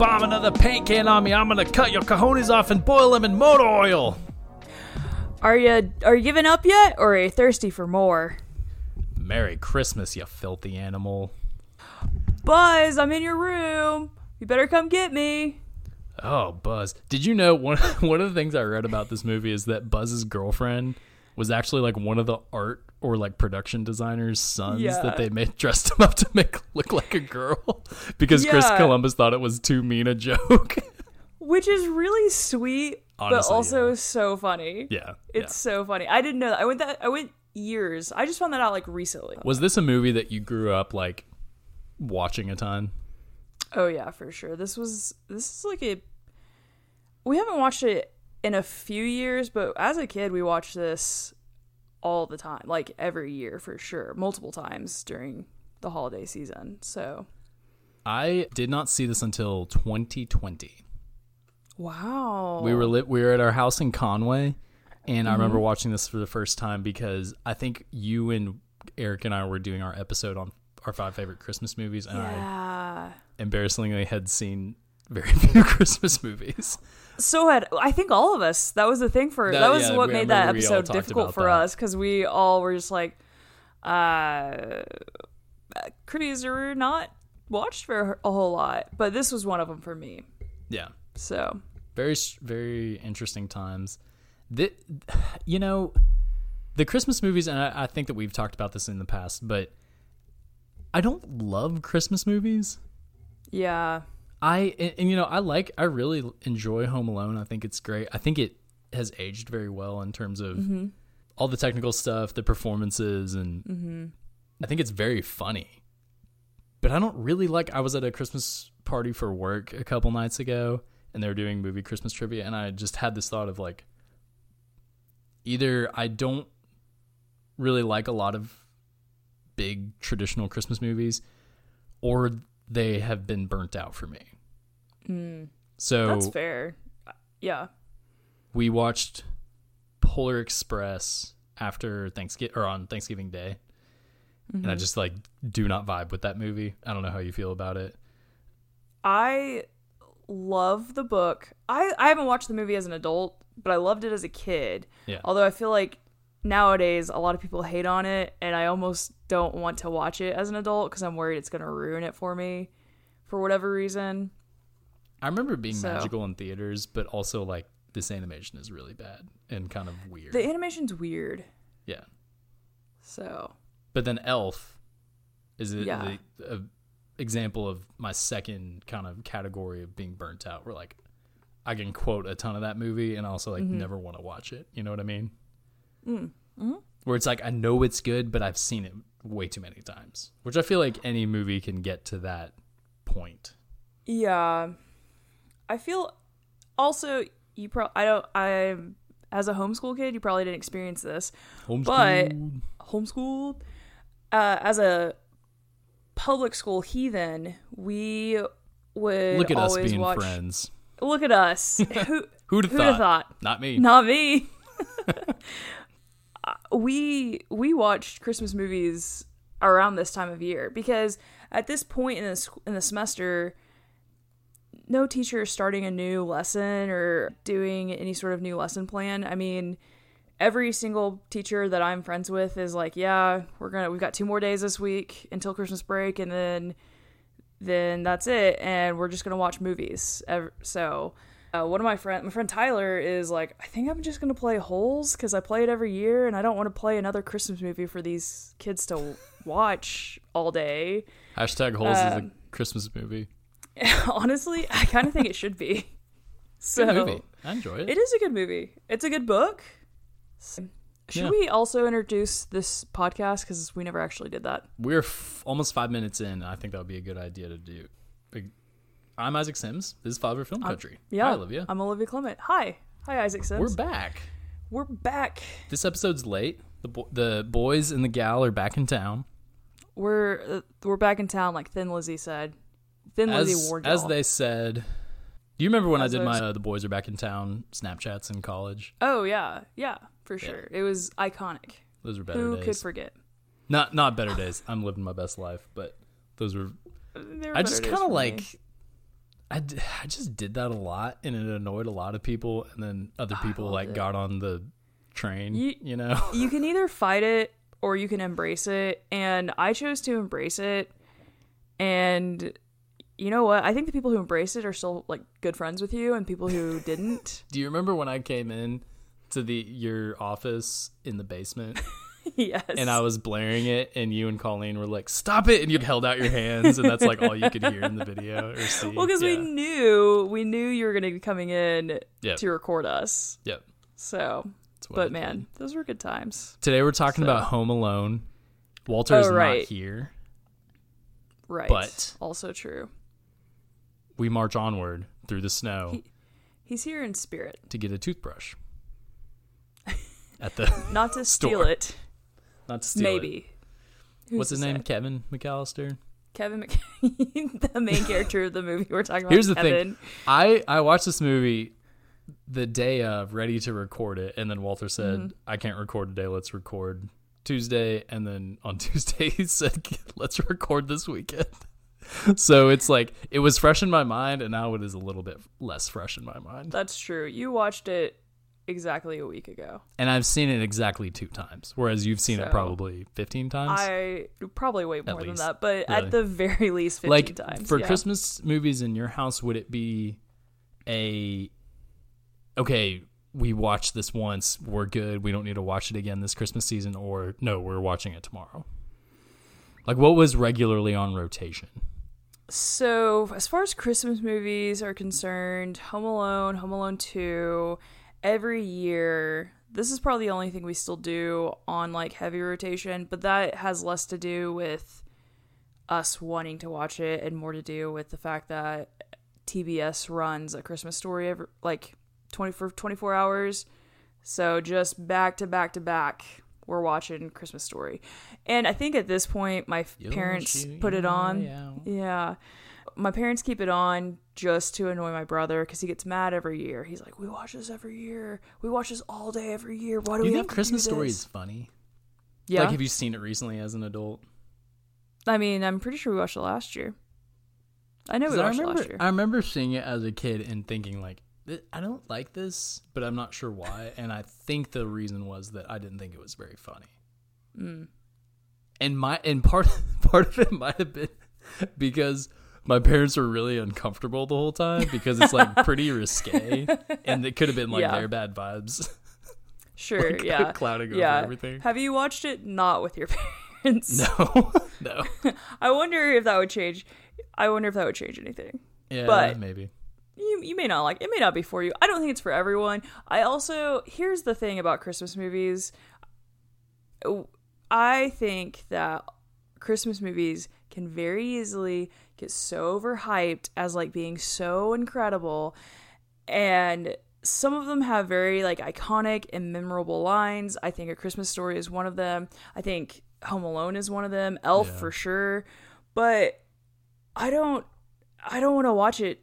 bomb another paint can on me, I'm gonna cut your cojones off and boil them in motor oil. Are you are you giving up yet, or are you thirsty for more? Merry Christmas, you filthy animal. Buzz, I'm in your room. You better come get me. Oh, Buzz. Did you know one one of the things I read about this movie is that Buzz's girlfriend was actually like one of the art or like production designers' sons Yeah. that they made dressed him up to make look like a girl because Chris Columbus thought it was too mean a joke. Which is really sweet, but also yeah. so funny. yeah. It's so funny. I didn't know that. I went that I went years. I just found that out like recently. Was this a movie that you grew up like watching a ton? Oh yeah, for sure. This was this is like a we haven't watched it in a few years, but as a kid we watched this all the time, like every year for sure, multiple times during the holiday season. So, I did not see this until 2020. wow. We were lit, we were at our house in Conway, and I Mm-hmm. remember watching this for the first time because I think you and Eric and I were doing our episode on our five favorite Christmas movies, and I yeah. embarrassingly had seen very few Christmas movies. So had I think all of us. That was the thing for That- that was yeah, what we- made that remember we all episode difficult for that. us because we all were just like, uh, Cruise are not watched for a whole lot, but this was one of them for me. Yeah, So very very interesting times. The, you know, the Christmas movies, and I, I think that we've talked about this in the past, but I don't love Christmas movies. yeah, I and, and, you know I like I really enjoy Home Alone. I think it's great. I think it has aged very well in terms of mm-hmm. all the technical stuff, the performances, and mm-hmm. I think it's very funny. But I don't really like. I was at a Christmas party for work a couple nights ago, and they were doing movie Christmas trivia, and I just had this thought of like, either I don't really like a lot of big traditional Christmas movies, or they have been burnt out for me. Mm. So that's fair. Yeah, we watched Polar Express after Thanksgiving or on Thanksgiving Day, and I mm-hmm. just like do not vibe with that movie. I don't know how you feel about it. I love the book. I I haven't watched the movie as an adult, but I loved it as a kid. Yeah. Although I feel like nowadays a lot of people hate on it, and I almost don't want to watch it as an adult because I'm worried it's going to ruin it for me for whatever reason. I remember being So- magical in theaters, but also like this animation is really bad and kind of weird. The animation's weird, yeah, so but then Elf is a, Yeah. the a example of my second kind of category of being burnt out. Where like I can quote a ton of that movie and also like mm-hmm. never want to watch it. You know what I mean? Where it's like I know it's good, but I've seen it way too many times. Which I feel like any movie can get to that point. yeah. I feel also you probably I don't I as a homeschool kid you probably didn't experience this, but homeschooled uh, as a public school heathen we would look at us always being watch friends. look at us who Who'd have who'd thought? have thought Not me. not me we we watched christmas movies around this time of year because at this point in the in the semester no teacher is starting a new lesson or doing any sort of new lesson plan. I mean every single teacher that i'm friends with is like yeah we're gonna we've got two more days this week until christmas break and then then that's it. And we're just gonna watch movies so uh, one of my friend my friend tyler is like i think i'm just gonna play holes because i play it every year and i don't want to play another christmas movie for these kids to watch all day Hashtag holes is a Um, Christmas movie. honestly i kind of think it should be so Good movie. I enjoy it. it is a good movie it's a good book should Yeah. we also introduce this podcast because we never actually did that We're f- almost five minutes in. I think that would be a good idea to do. I'm Isaac Sims. This is Flyover Film Country. yeah Hi, Olivia. i'm olivia clement hi hi isaac sims We're back. we're back This episode's late. The bo- the boys and the gal are back in town. We're uh, we're back in town, like Thin Lizzy said. Thin Lizzy As, warned as y'all. they said. Do you remember when As I did my uh, "The Boys Are Back in Town" Snapchats in college? Oh yeah, yeah, for sure. It was iconic. Those were better days. Who days. could forget? not not better days. I'm living my best life, but those were. Were I just kind of like me. I, d- I just did that a lot and it annoyed a lot of people and then other people like it. got on the train You- you, know? you can either fight it or you can embrace it and i chose to embrace it and you know what? I think the people who embrace it are still like good friends with you and people who didn't. Do you remember when i came in to the your office in the basement yes. And i was blaring it and you and colleen were like stop it! And you held out your hands and that's like all you could hear in the video or see. Well because we knew we knew you were going to be coming in Yep. to record us. Yep. So but man those were good times. Today we're talking So- about home alone. Walter oh, is Oh, right. not here. Right. But- also true. we march onward through the snow He- he's here in spirit. to get a toothbrush at the not to steal it not steal it. maybe Who's What's his name? say? Kevin McAllister. Kevin McKay, the main character of the movie we're talking about. Here's the Kevin. thing. I I watched this movie the day of, ready to record it, and then Walter said, Mm-hmm. "I can't record today. Let's record Tuesday." And then on Tuesday he said, "Let's record this weekend." so it's like it was fresh in my mind, and now it is a little bit less fresh in my mind. That's true. You watched it exactly a week ago. And I've seen it exactly two times, whereas you've seen it probably fifteen times. I probably way more than that, but Really? at the very least, fifteen like times. for yeah. Christmas movies in your house, would it be a okay? We watched this once. We're good. We don't need to watch it again this Christmas season, or no, we're watching it tomorrow. Like what was regularly on rotation? So, as far as Christmas movies are concerned, Home Alone, Home Alone 2, every year, this is probably the only thing we still do on like heavy rotation, but that has less to do with us wanting to watch it and more to do with the fact that TBS runs a Christmas story every like 24 24 hours. So, just back to back to back, we're watching Christmas Story. And I think at this point, my You'll parents put it on. Yeah. My parents keep it on just to annoy my brother because he gets mad every year. He's like, "We watch this every year. We watch this all day every year. Why do You we think have to Christmas do Story this?" is funny? Yeah. Like, have you seen it recently as an adult? I mean, I'm pretty sure we watched it last year. I know we 'Cause I watched remember, it last year. I remember seeing it as a kid and thinking like, I don't like this, but I'm not sure why. and I think the reason was that I didn't think it was very funny. Mm. And my and part part of it might have been because my parents were really uncomfortable the whole time because it's like pretty risque, and it could have been like Yeah. their bad vibes. Sure, like, yeah. clouding over everything. Have you watched it not with your parents? No, no, I wonder if that would change. I wonder if that would change anything. yeah, But- maybe. you you may not like it may not be for you. I don't think it's for everyone. I also here's the thing about Christmas movies. I think that Christmas movies can very easily get so overhyped as like being so incredible and some of them have very like iconic and memorable lines. I think A Christmas Story is one of them. I think Home Alone is one of them. Elf Yeah. for sure. But I don't I don't want to watch it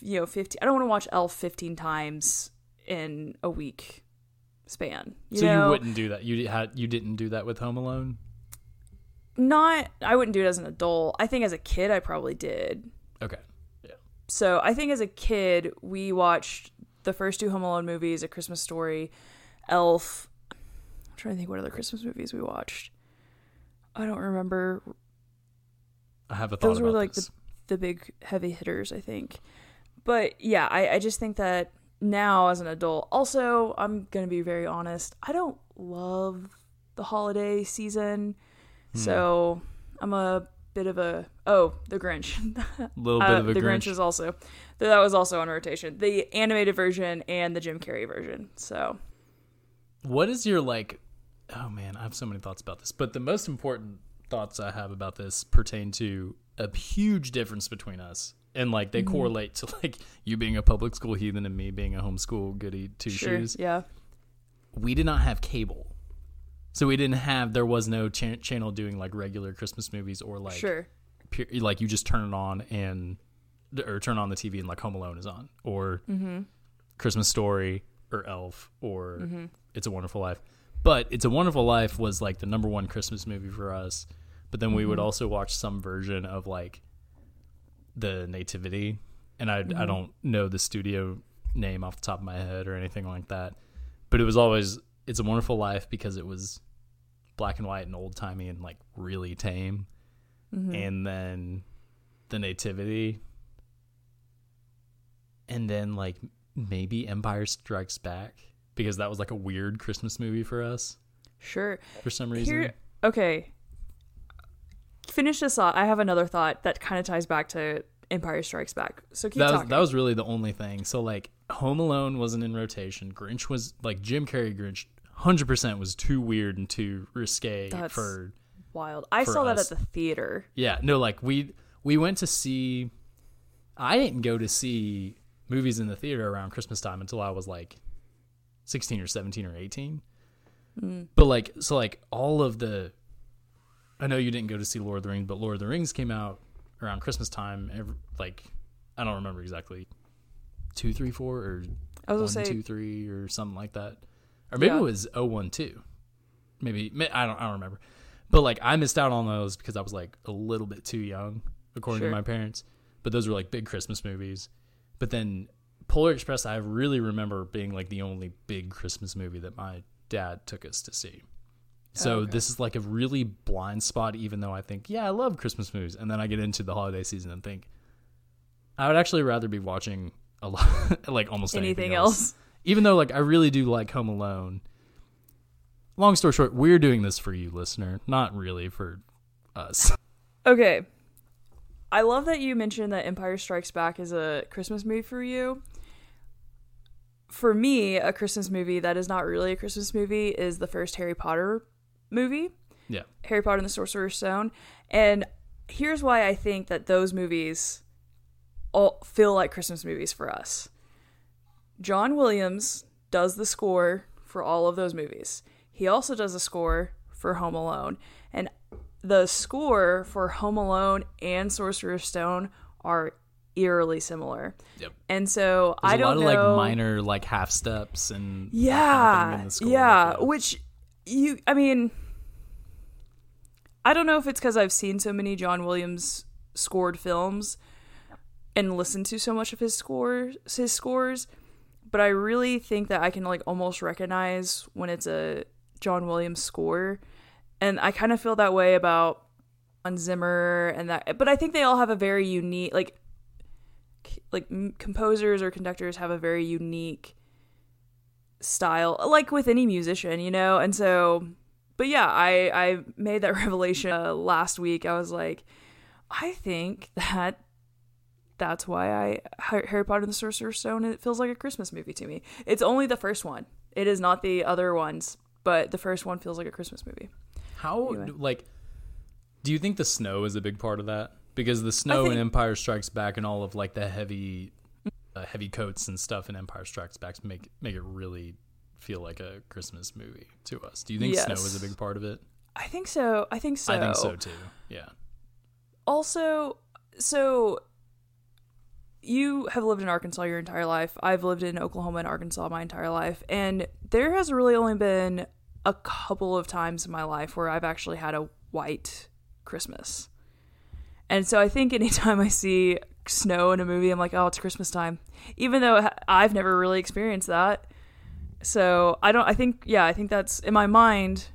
you know 15 I don't want to watch Elf 15 times in a week span. You so know? you wouldn't do that. You had you didn't do that with Home Alone. Not I wouldn't do it as an adult. I think as a kid I probably did. Okay. Yeah. So I think as a kid we watched the first two Home Alone movies, A Christmas Story, Elf. I'm trying to think what other Christmas movies we watched. I don't remember. I have a thought Those were like this. the the big heavy hitters, I think. But yeah, I, I just think that now as an adult, also I'm gonna be very honest. I don't love the holiday season, Hmm. so I'm a bit of a oh the Grinch. little bit Uh, of a the Grinch. Grinch is also that was also on rotation. The animated version and the Jim Carrey version. So What is your like? Oh man, I have so many thoughts about this. But the most important thoughts I have about this pertain to a huge difference between us, and like Mm-hmm. they correlate to like you being a public school heathen and me being a homeschool goody two sure, shoes. yeah, We did not have cable, so we didn't have. There was no cha- channel doing like regular Christmas movies or like sure, pure, like you just turn it on and or turn on the TV and like Home Alone is on or Mm-hmm. Christmas Story or Elf or It's a Wonderful Life. But It's a Wonderful Life was like the number one Christmas movie for us. But then we Mm-hmm. would also watch some version of like the Nativity and I I don't know the studio name off the top of my head or anything like that, but it was always It's a Wonderful Life because it was black and white and old timey and like really tame, mm-hmm. and then the Nativity, and then like maybe Empire Strikes Back because that was like a weird Christmas movie for us Sure. for some reason. Here, okay. Finish this thought. I have another thought that kind of ties back to Empire Strikes Back. So keep that was that was really the only thing. So like Home Alone wasn't in rotation. Grinch was like Jim Carrey Grinch 100% was too weird and too risque That's- for wild. I for saw that at the theater. Yeah, no like we we went to see I didn't go to see movies in the theater around Christmas time until I was like 16 or 17 or 18. Hmm. But like so like all of the I know you didn't go to see Lord of the Rings, but Lord of the Rings came out around Christmas time. Every, like I don't remember exactly two, three, four, or I was one, say two, three, or something like that. Or maybe Yeah. it was 012. Maybe I don't I don't remember. But like I missed out on those because I was like a little bit too young, according Sure. to my parents. But those were like big Christmas movies. But then Polar Express, I really remember being like the only big Christmas movie that my dad took us to see. Oh, so okay. this is like a really blind spot, even though I think, yeah, I love Christmas movies. And then I get into the holiday season and think, I would actually rather be watching a lot, like almost anything, anything else. else. Even though, like, I really do like Home Alone. Long story short, we're doing this for you, listener, not really for us. Okay. I love that you mentioned that Empire Strikes Back is a Christmas movie for you. For me, a Christmas movie that is not really a Christmas movie is the first Harry Potter movie, Yeah. Harry Potter and the Sorcerer's Stone. And here's why I think that those movies all feel like Christmas movies for us. John Williams does the score for all of those movies. He also does the score for Home Alone. And the score for Home Alone and Sorcerer's Stone are eerily similar. Yep. And so There's I a don't know. A lot know of like minor like half steps and yeah in the score. yeah which you i mean i don't know if it's because i've seen so many john williams scored films and listened to so much of his scores his scores but i really think that i can like almost recognize when it's a john williams score. And i kind of feel that way about Hans zimmer and that but i think they all have a very unique like like composers or conductors have a very unique style like with any musician you know? And so but yeah i i made that revelation uh, last week. I was like i think that that's why i harry potter and the sorcerer's stone it feels like a christmas movie to me it's only the first one it is not the other ones but the first one feels like a christmas movie How Anyway. like do you think the snow is a big part of that? Because the snow think- in Empire Strikes Back and all of like the heavy uh, heavy coats and stuff in Empire Strikes Back make make it really feel like a Christmas movie to us. Do you think snow is a big part of it? i think so i think so I think so too. Yeah. also so you have lived in arkansas your entire life. I've lived in oklahoma and arkansas my entire life. And there has really only been a couple of times in my life where i've actually had a white christmas. And so i think anytime i see snow in a movie i'm like oh it's christmas time. Even though i've never really experienced that. So i don't i think yeah i think that's in my mind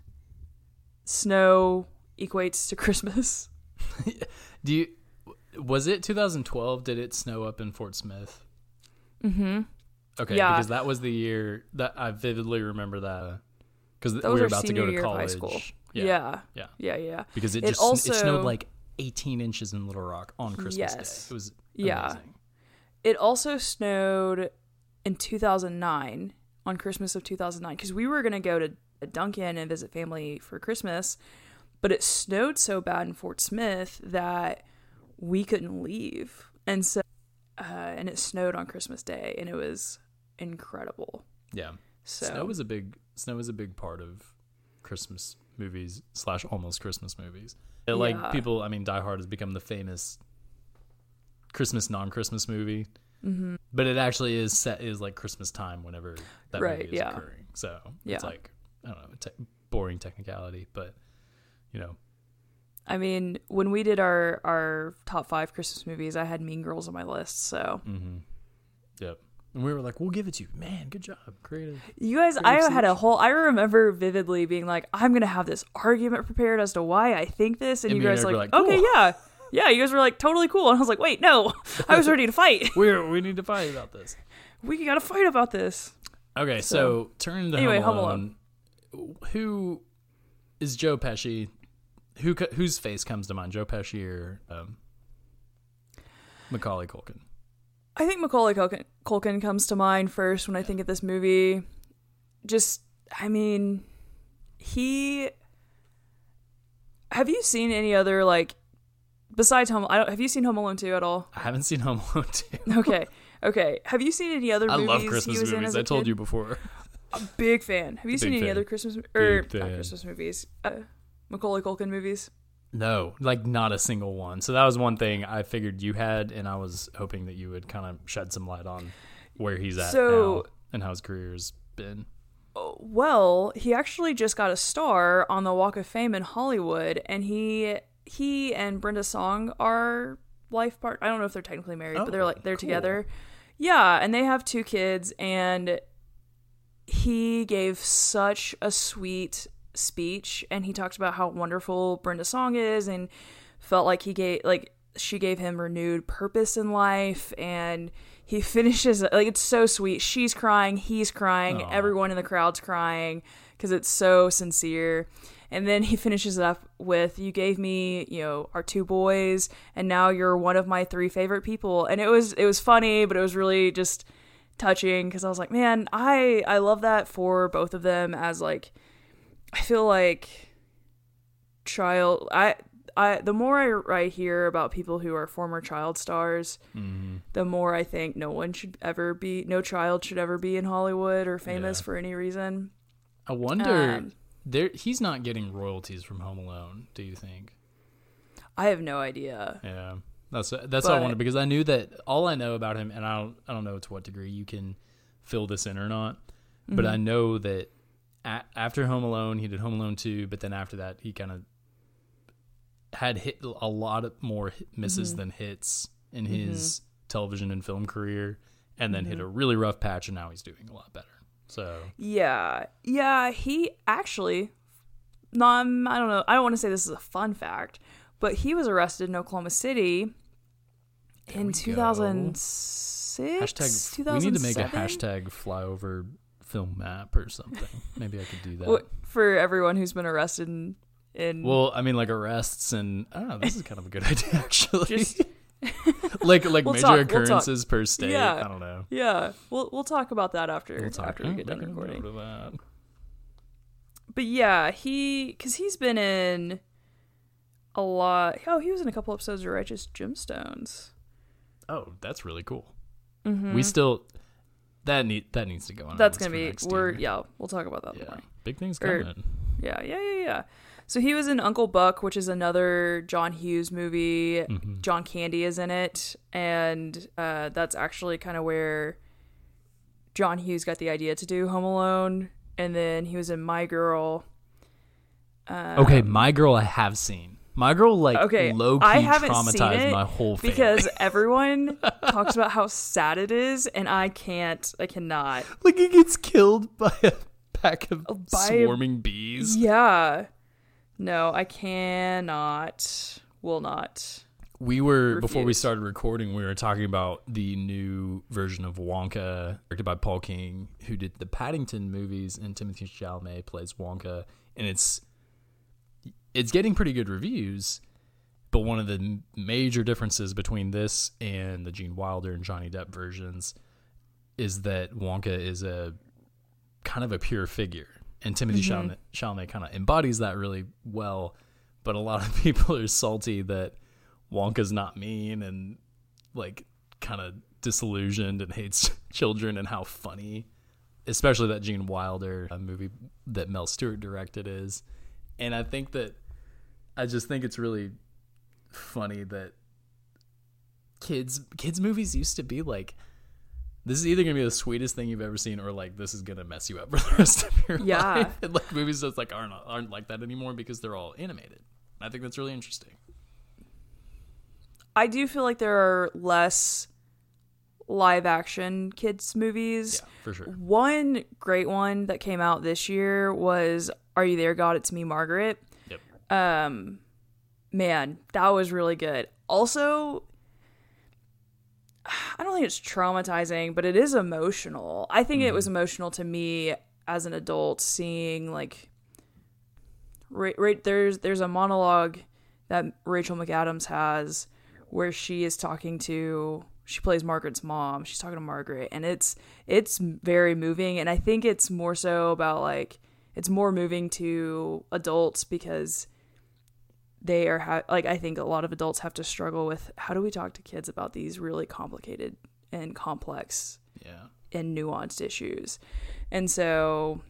snow equates to christmas. Do you was it 2012 did it snow up in Fort Smith? Mm-hmm. Okay, Yeah. because that was the year that I vividly remember that cuz we were about to go to college. school. Yeah. Yeah. Yeah. Yeah, yeah. Because it It just it snowed like 18 inches in Little Rock on Christmas Yes. Day. It was Yeah. It also snowed in 2009 on Christmas of 2009 because we were going to go to Duncan and visit family for Christmas, but it snowed so bad in Fort Smith that we couldn't leave. And so, uh, and it snowed on Christmas Day and it was incredible. Yeah. So, Snow is a big snow is a big part of Christmas movies slash almost Christmas movies. It, like Yeah. people, I mean, Die Hard has become the famous Christmas non-Christmas movie, mm-hmm. but it actually is set is like Christmas time whenever that Right, movie is yeah. occurring. So Yeah. it's like I don't know, te- boring technicality, but you know, I mean, when we did our our top five Christmas movies, I had Mean Girls on my list. So Mm-hmm. Yep. And we were like, we'll give it to you. Man, good job. Creative. you guys, I had a whole. I remember vividly being like, I'm gonna have this argument prepared as to why I think this, and, And you guys like, like, okay, yeah, yeah. You guys were like totally cool, and I was like, wait, no, I was ready to fight. We're, we need to fight about this. we gotta fight about this. Okay, so, So- turn to Anyway, Home Home Alone. Who is Joe Pesci? Who whose face comes to mind? Joe Pesci or um, Macaulay Culkin? I think Macaulay Culkin, Culkin comes to mind first when I think of this movie. Just, I mean, he. Have you seen any other like, besides Home? I don't. Have you seen Home Alone two at all? I haven't seen Home Alone 2. Okay, okay. Have you seen any other? I movies love Christmas movies. I told kid? you before. A big fan. Have you seen Big any fan. other Christmas or Big not. Christmas movies? Uh, Macaulay Culkin movies. No, like not a single one. So that was one thing I figured you had, and I was hoping that you would kind of shed some light on where he's at So- now and how his career's been. Uh, well, he actually just got a star on the Walk of Fame in Hollywood, and he he and Brenda Song are life part. I don't know if they're technically married, but they're Oh, like they're cool. together. Yeah, and they have two kids, and he gave such a sweet speech, and he talked about how wonderful Brenda Song is, and felt like he gave like she gave him renewed purpose in life and he finishes like it's so sweet. She's crying he's crying Aw. everyone in the crowd's crying because it's so sincere. And then he finishes it up with you gave me you know our two boys and now you're one of my three favorite people. And it was it was funny but it was really just touching because i was like man i i love that for both of them as like i feel like child i I the more I, I hear about people who are former child stars, Mm-hmm. the more I think no one should ever be, no child should ever be in Hollywood or famous Yeah. for any reason. I wonder. Um, there, he's not getting royalties from Home Alone. Do you think? I have no idea. Yeah, that's that's what I But- wanted because I knew that all I know about him, and I don't I don't know to what degree you can fill this in or not, but Mm-hmm. I know that a- after Home Alone, he did Home Alone two, but then after that, he kind of had hit a lot of more hit- misses Mm-hmm. than hits in his television and film career, and then hit Mm-hmm. a really rough patch, and now he's doing a lot better. So Yeah, yeah. He actually, no, I'm, I don't know. I don't want to say this is a fun fact, but he was arrested in Oklahoma City There in 2006. hashtag we need to make a hashtag flyover film map or something. Maybe I could do that. For everyone who's been arrested in. in Well, I mean, like arrests and I don't know. This is kind of a good idea, actually. Just- like like We'll major talk, we'll occurrences per state. Yeah. I don't know. yeah, we'll we'll talk about that after We'll talk after we get done recording. But yeah, he because he's been in a lot. Oh, he was in a couple episodes of Righteous Gemstones. Oh, that's really cool. Mm-hmm. We still that need that needs to go on. That's gonna be we're year. yeah. We'll talk about that yeah. more. Big things Or- coming. Yeah, yeah, yeah, yeah. So he was in Uncle Buck, which is another John Hughes movie. Mhm. John Candy is in it, and uh, that's actually kind of where John Hughes got the idea to do Home Alone. And then he was in My Girl. Um, Okay, my girl, I have seen. My girl, like Okay, low key I haven't seen traumatized it my whole family. because everyone talks about how sad it is, and I can't. I cannot. like he gets killed by a pack of Oh, by a- swarming bees. Yeah. No, I cannot. Will not. We were before we started recording. We were talking about the new version of Wonka, directed by Paul King, who did the Paddington movies, and Timothée Chalamet plays Wonka, and it's it's getting pretty good reviews. But one of the major differences between this and the Gene Wilder and Johnny Depp versions is that Wonka is a kind of a pure figure, and Timothée Chalamet, Chalamet kind of embodies that really well. But a lot of people are salty that Wonka's not mean and like kind of disillusioned and hates children and how funny, especially that Gene Wilder uh, movie that Mel Stuart directed is. And I think that I just think it's really funny that kids kids movies used to be like this is either gonna be the sweetest thing you've ever seen or like this is gonna mess you up for the rest of your Yeah. life. And like movies just like aren't aren't like that anymore because they're all animated. I think that's really interesting. I do feel like there are less live action kids movies. Yeah, for sure. One great one that came out this year was Are You There God It's Me Margaret. Um man, that was really good. Also I don't think it's traumatizing, but it is emotional. I think it was emotional to me as an adult seeing like right, right there's there's a monologue that Rachel McAdams has where she is talking to she plays Margaret's mom. She's talking to Margaret and it's it's very moving and I think it's more so about like it's more moving to adults because they are ha- like I think a lot of adults have to struggle with how do we talk to kids about these really complicated and complex Yeah. and nuanced issues. And so,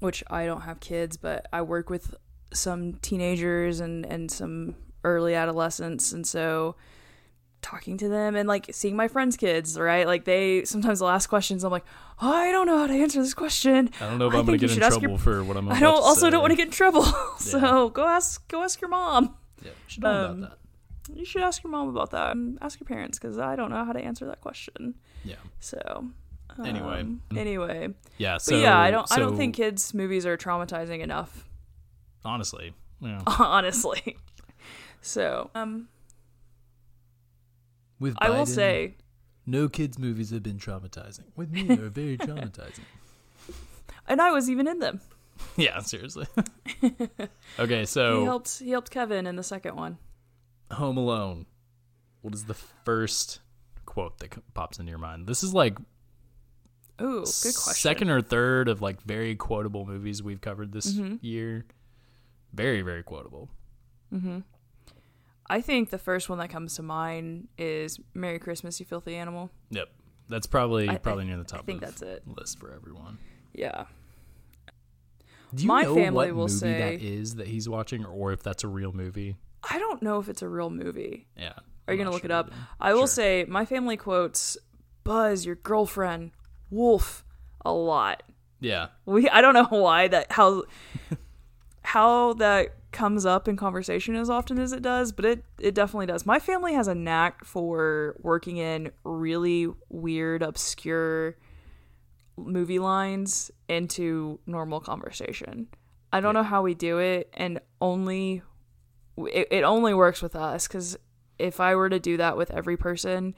which I don't have kids, but I work with some teenagers and, and some early adolescents. And so, talking to them and like seeing my friends' kids, right? Like, they sometimes they'll ask questions. I'm like, oh, I don't know how to answer this question. I don't know if I I'm going to get in trouble your- for what I'm I don't also say. don't want to get in trouble. so, go ask go ask your mom. Yeah, should know um, about that. You should ask your mom about that. and Ask your parents because I don't know how to answer that question. Yeah. So, Anyway. um, anyway, Yeah. But So yeah, I don't. I don't think kids' movies are traumatizing enough, honestly. Yeah. honestly. So, um, With I will say, no kids movies have been traumatizing. With me, they're very traumatizing. and I was even in them. yeah, seriously. okay, so he helped. He helped Kevin in the second one. Home Alone. What is the first quote that pops into your mind? This is like Ooh, good question. second or third of like very quotable movies we've covered this Mm-hmm. year. Very, very quotable. I think the first one that comes to mind is "Merry Christmas, You Filthy Animal." Yep. That's probably I- I- probably near the top I think of that's it. list for everyone. Yeah. Do you My know family what will movie say- that is that he's watching or if that's a real movie? I don't know if it's a real movie. Yeah. Are you gonna look sure it up? either. I will Sure. say my family quotes Buzz, your girlfriend, Wolf, a lot. Yeah. We I don't know why that how how that comes up in conversation as often as it does, but it it definitely does. My family has a knack for working in really weird, obscure movie lines into normal conversation. I don't know how we do it, and only it, it only works with us because if I were to do that with every person,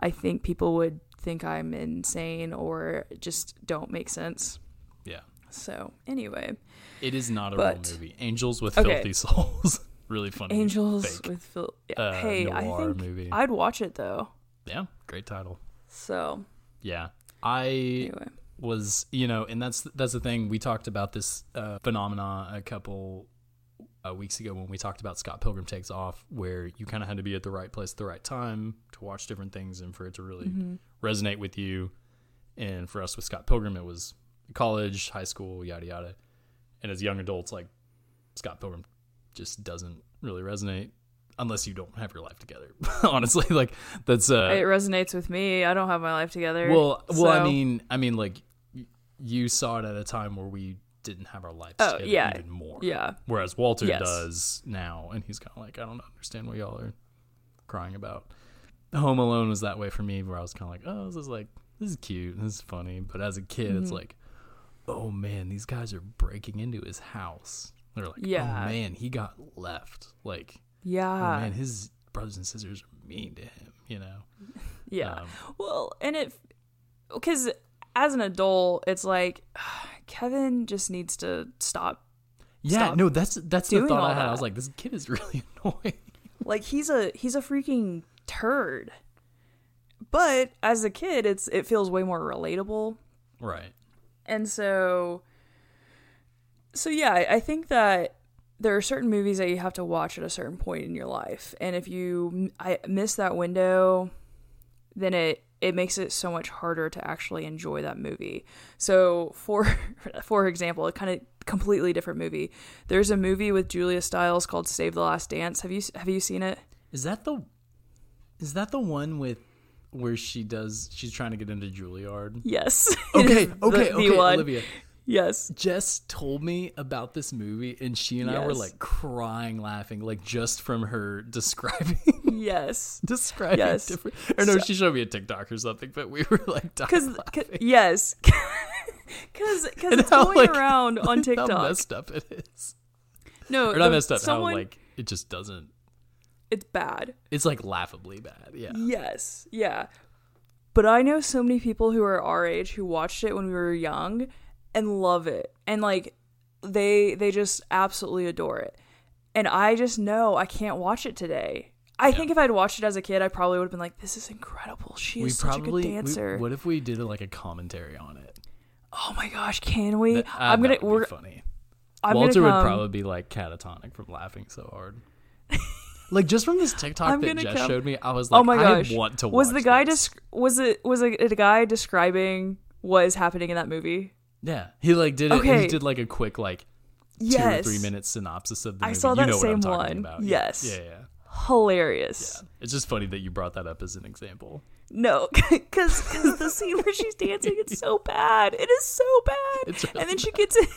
I think people would think I'm insane or just don't make sense. Yeah. So anyway, It is not a But- real movie. Angels with Okay. Filthy Souls. really funny. Angels fake. with Phil. Yeah, uh, hey, I think movie. I'd watch it though. Yeah. Great title. So Yeah. I anyway, was you know and that's that's the thing we talked about this uh, phenomena a couple uh, weeks ago when we talked about Scott Pilgrim Takes Off where you kind of had to be at the right place at the right time to watch different things and for it to really resonate with you and for us with Scott Pilgrim it was college high school yada yada and as young adults like Scott Pilgrim just doesn't really resonate unless you don't have your life together honestly like that's uh it resonates with me. I don't have my life together. well, well, I mean, I mean, like you saw it at a time where we didn't have our lives Oh, together yeah. even more. yeah, Whereas Walter Yes. does now, and he's kind of like, I don't understand what y'all are crying about. Home Alone was that way for me, where I was kind of like, oh, this is like, this is cute, this is funny. But as a kid, it's Mm-hmm. like, oh man, these guys are breaking into his house. They're like, Yeah. oh man, he got left. Like, oh yeah, man, his brothers and sisters are mean to him. You know. yeah. Um, Well, and it because as an adult, it's like Kevin just needs to stop. Yeah, stop no, that's that's the thought I had. I was like, this kid is really annoying. Like he's a he's a freaking turd. But as a kid, it's it feels way more relatable. Right. And so so yeah, I, think that there are certain movies that you have to watch at a certain point in your life. And if you I miss that window, then it it makes it so much harder to actually enjoy that movie. So for for example, a kind of completely different movie. There's a movie with Julia Stiles called Save the Last Dance. Have you have you seen it? Is that the is that the one with where she does she's trying to get into Juilliard? Yes. Okay, the- okay, the okay, one. Olivia. Yes. Jess told me about this movie, and she and I were like crying, laughing, like just from her describing Yes. describing Yes. different. Or no, So- she showed me a TikTok or something, but we were like, laughing. yes. Because because it's how, going like, around on TikTok. How messed up it is, no, or not the- messed up. Someone, how like it just doesn't. It's bad. It's like laughably bad. Yeah. Yes, yeah. But I know so many people who are our age who watched it when we were young and love it. And like they they just absolutely adore it. And I just know I can't watch it today. I think if I'd watched it as a kid, I probably would have been like, "This is incredible. She We is such probably. a good we- dancer." what if we did like a commentary on it? oh my gosh, can we? That- uh, I'm gonna. that would be We're, funny. I'm Walter would probably be like catatonic from laughing so hard. like just from this TikTok I'm that Jess come- showed me, I was oh like, oh my gosh! I want to. was watch the guy this. desc- was it was it a guy describing what is happening in that movie? Yeah, he like did it. He did like a quick like two Yes, or three minute synopsis of the I movie. saw you that know what I'm same talking one. about. Yes. Yeah, yeah, yeah. hilarious. It's just funny that you brought that up as an example. No, because the scene where she's dancing, it's so bad. It is so bad. It's really and then she gets it.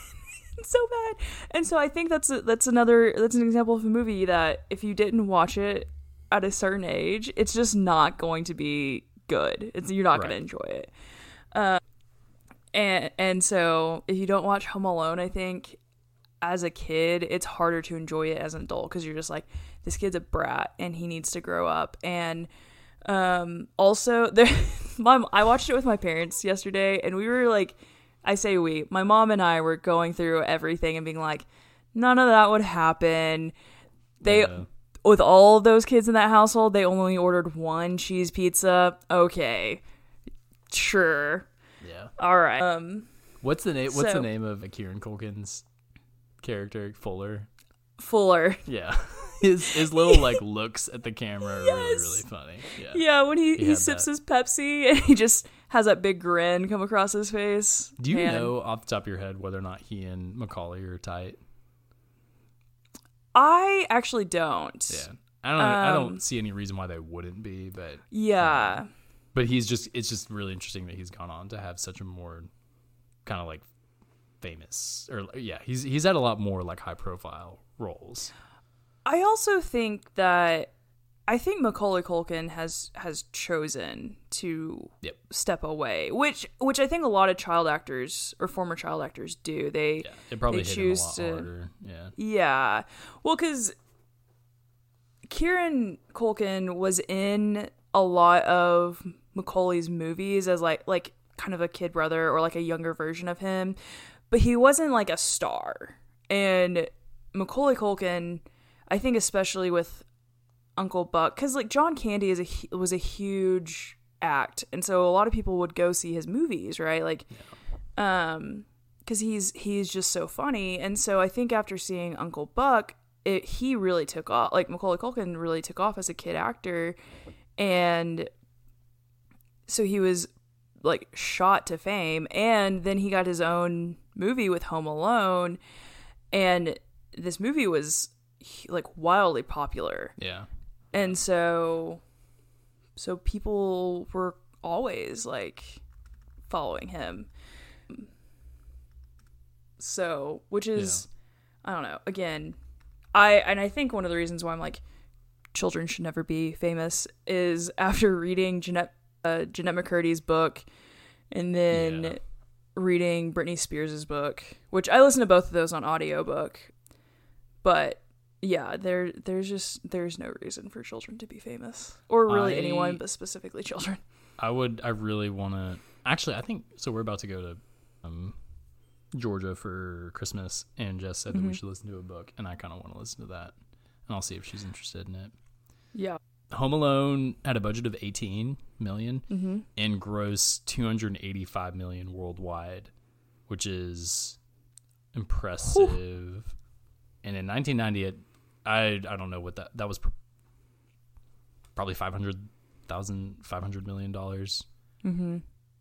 It's so bad. And so I think that's a, that's another that's an example of a movie that if you didn't watch it at a certain age, it's just not going to be good. It's you're not going to enjoy it. Uh, and and so if you don't watch Home Alone, I think as a kid, it's harder to enjoy it as an adult because you're just like, this kid's a brat and he needs to grow up. And um, also, there, mom, I watched it with my parents yesterday, and we were like, I say we, my mom and I were going through everything and being like, none of that would happen. They, Yeah. with all of those kids in that household, they only ordered one cheese pizza. Okay, sure, Yeah. all right. Um, What's the name? What's So- the name of Kieran Culkin's character? Fuller. Fuller. Yeah. His his little like looks at the camera are really Yes. really funny. Yeah. Yeah, when he, He he, sips that. his Pepsi and he just has that big grin come across his face. Do you Man. know off the top of your head whether or not he and Macaulay are tight? I actually don't. Yeah. I don't. I Um, don't see any reason why they wouldn't be, but Yeah. but he's just. It's just really interesting that he's gone on to have such a more kind of like famous or yeah. He's he's had a lot more like high profile roles. I also think that I think Macaulay Culkin has has chosen to Yep. step away, which which I think a lot of child actors or former child actors do. They Yeah. It probably They choose to- harder. Yeah. Yeah. Well, because Kieran Culkin was in a lot of Macaulay's movies as like like kind of a kid brother or like a younger version of him, but he wasn't like a star. And Macaulay Culkin, I think especially with Uncle Buck, because like John Candy is a was a huge act, and so a lot of people would go see his movies, right? Like, um, because he's he's just so funny, and so I think after seeing Uncle Buck, it he really took off. Like Macaulay Culkin really took off as a kid actor, and so he was like shot to fame, and then he got his own movie with Home Alone, and this movie was like wildly popular Yeah. and so so people were always like following him so which is i don't know again i and i think one of the reasons why i'm like children should never be famous is after reading jeanette uh, jennette mccurdy's book and then Yeah. reading britney spears's book which i listened to both of those on audiobook but yeah there there's just there's no reason for children to be famous or really I- anyone but specifically children I would. I really want to. Actually, I think so. We're about to go to um, Georgia for Christmas, and Jess said that we should listen to a book, and I kind of want to listen to that, and I'll see if she's interested in it. yeah Home Alone had a budget of 18 million mm-hmm. and grossed 285 million worldwide, which is impressive. And in 1990, it, I I don't know what that that was. Pr- probably 500,000 500 million dollars Mm-hmm.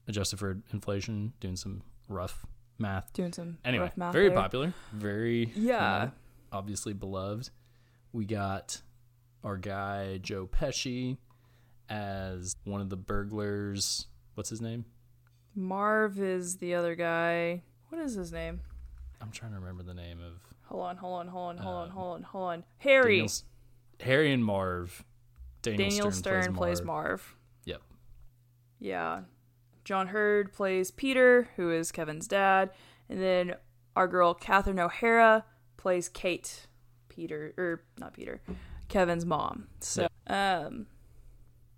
adjusted for inflation. Doing some rough math. doing some Anyway, rough math very there. popular, very Yeah. know, obviously beloved. We got our guy Joe Pesci as one of the burglars. What's his name? marv is the other guy What is his name? I'm trying to remember the name of Hold on, hold on, hold on, hold on, Um, hold on, hold on. Harry. Daniel, Harry and Marv. Daniel, Daniel Stern, Stern, plays, plays Marv. Marv. Yep. Yeah. John Heard plays Peter, who is Kevin's dad. And then our girl Catherine O'Hara plays Kate, Peter, or not Peter, Kevin's mom. So, um,